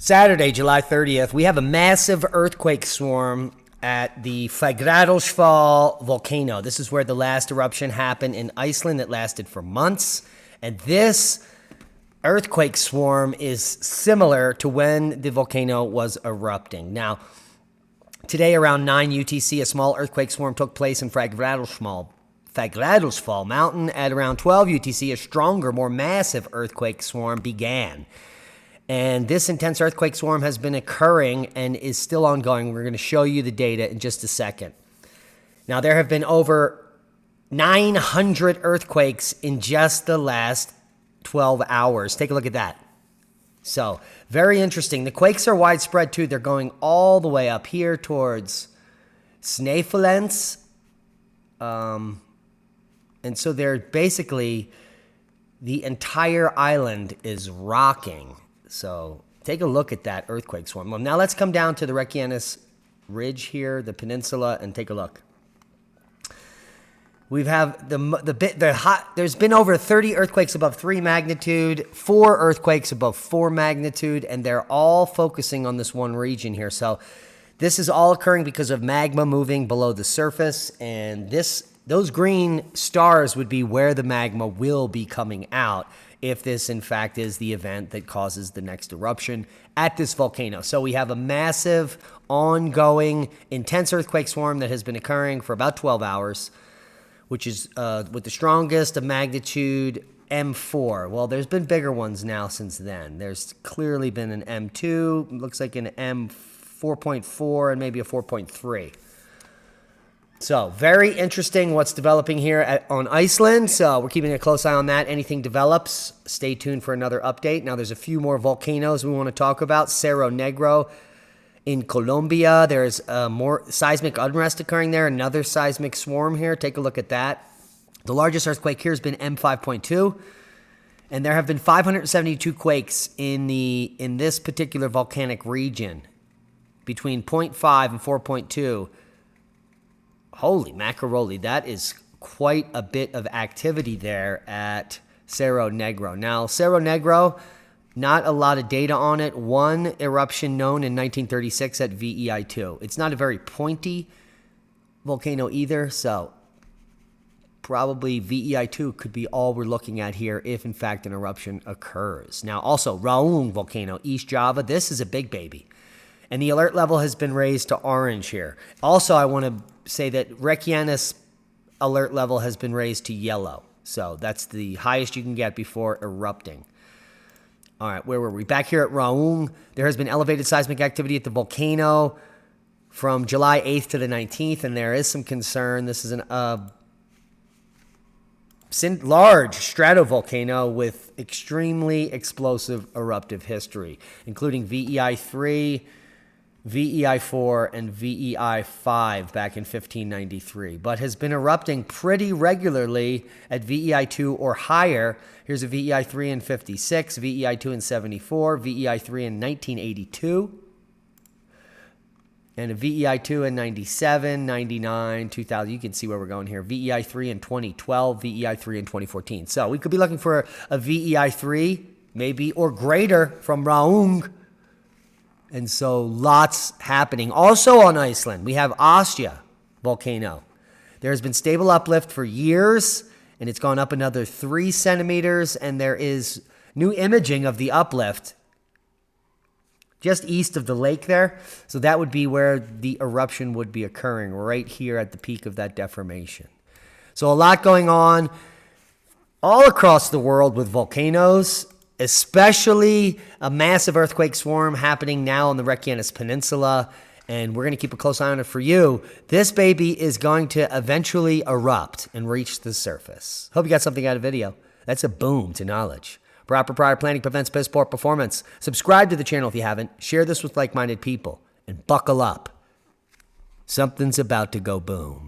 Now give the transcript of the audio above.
Saturday, July 30th, we have a massive earthquake swarm at the Fagradalsfjall volcano. This is where the last eruption happened in Iceland that lasted for months. And this earthquake swarm is similar to when the volcano was erupting. Now, today around 9 UTC, a small earthquake swarm took place in Fagradalsfjall. Mountain at around 12 UTC, a stronger, more massive earthquake swarm began. And this intense earthquake swarm has been occurring and is still ongoing. We're going to show you the data in just a second. Now, there have been over 900 earthquakes in just the last 12 hours. Take a look at that. So, very interesting. The quakes are widespread too. They're going all the way up here towards Snaefellsnes. Um, and so they're basically, the entire island is rocking. So take a look at that earthquake swarm. Now let's come down to the Reykjanes Ridge here, the peninsula, and take a look. We've have the the bit the hot. There's been over 30 earthquakes above three magnitude, four earthquakes above four magnitude, and they're all focusing on this one region here. So this is all occurring because of magma moving below the surface, and this those green stars would be where the magma will be coming out if this, in fact, is the event that causes the next eruption at this volcano. So we have a massive, ongoing, intense earthquake swarm that has been occurring for about 12 hours, which is uh, with the strongest of magnitude M4. Well, there's been bigger ones now since then. There's clearly been an M2, looks like an M4.4, and maybe a 4.3. So, very interesting what's developing here at, on Iceland. So, we're keeping a close eye on that. Anything develops, stay tuned for another update. Now, there's a few more volcanoes we want to talk about. Cerro Negro in Colombia. There's uh, more seismic unrest occurring there. Another seismic swarm here. Take a look at that. The largest earthquake here has been M5.2. And there have been 572 quakes in the in this particular volcanic region between 0.5 and 4.2 Holy macaroni, that is quite a bit of activity there at Cerro Negro. Now, Cerro Negro, not a lot of data on it. One eruption known in 1936 at VEI2. It's not a very pointy volcano either, so probably VEI2 could be all we're looking at here if, in fact, an eruption occurs. Now, also, Raung volcano, East Java, this is a big baby. And the alert level has been raised to orange here. Also, I want to say that Reykjanes alert level has been raised to yellow. So that's the highest you can get before erupting. All right, where were we? Back here at Raung, there has been elevated seismic activity at the volcano from July 8th to the 19th, and there is some concern. This is a uh, large stratovolcano with extremely explosive eruptive history, including VEI 3 VEI 4 and VEI 5 back in 1593, but has been erupting pretty regularly at VEI 2 or higher. Here's a VEI 3 in 56, VEI 2 in 74, VEI 3 in 1982, and a VEI 2 in 97, 99, 2000. You can see where we're going here. VEI 3 in 2012, VEI 3 in 2014. So we could be looking for a VEI 3, maybe, or greater from Raung and so lots happening. Also on Iceland, we have Askja volcano. There has been stable uplift for years, and it's gone up another three centimeters, and there is new imaging of the uplift just east of the lake there. So that would be where the eruption would be occurring, right here at the peak of that deformation. So a lot going on all across the world with volcanoes especially a massive earthquake swarm happening now on the Reykjanes Peninsula. And we're going to keep a close eye on it for you. This baby is going to eventually erupt and reach the surface. Hope you got something out of video. That's a boom to knowledge. Proper prior planning prevents piss poor performance. Subscribe to the channel if you haven't. Share this with like minded people. And buckle up. Something's about to go boom.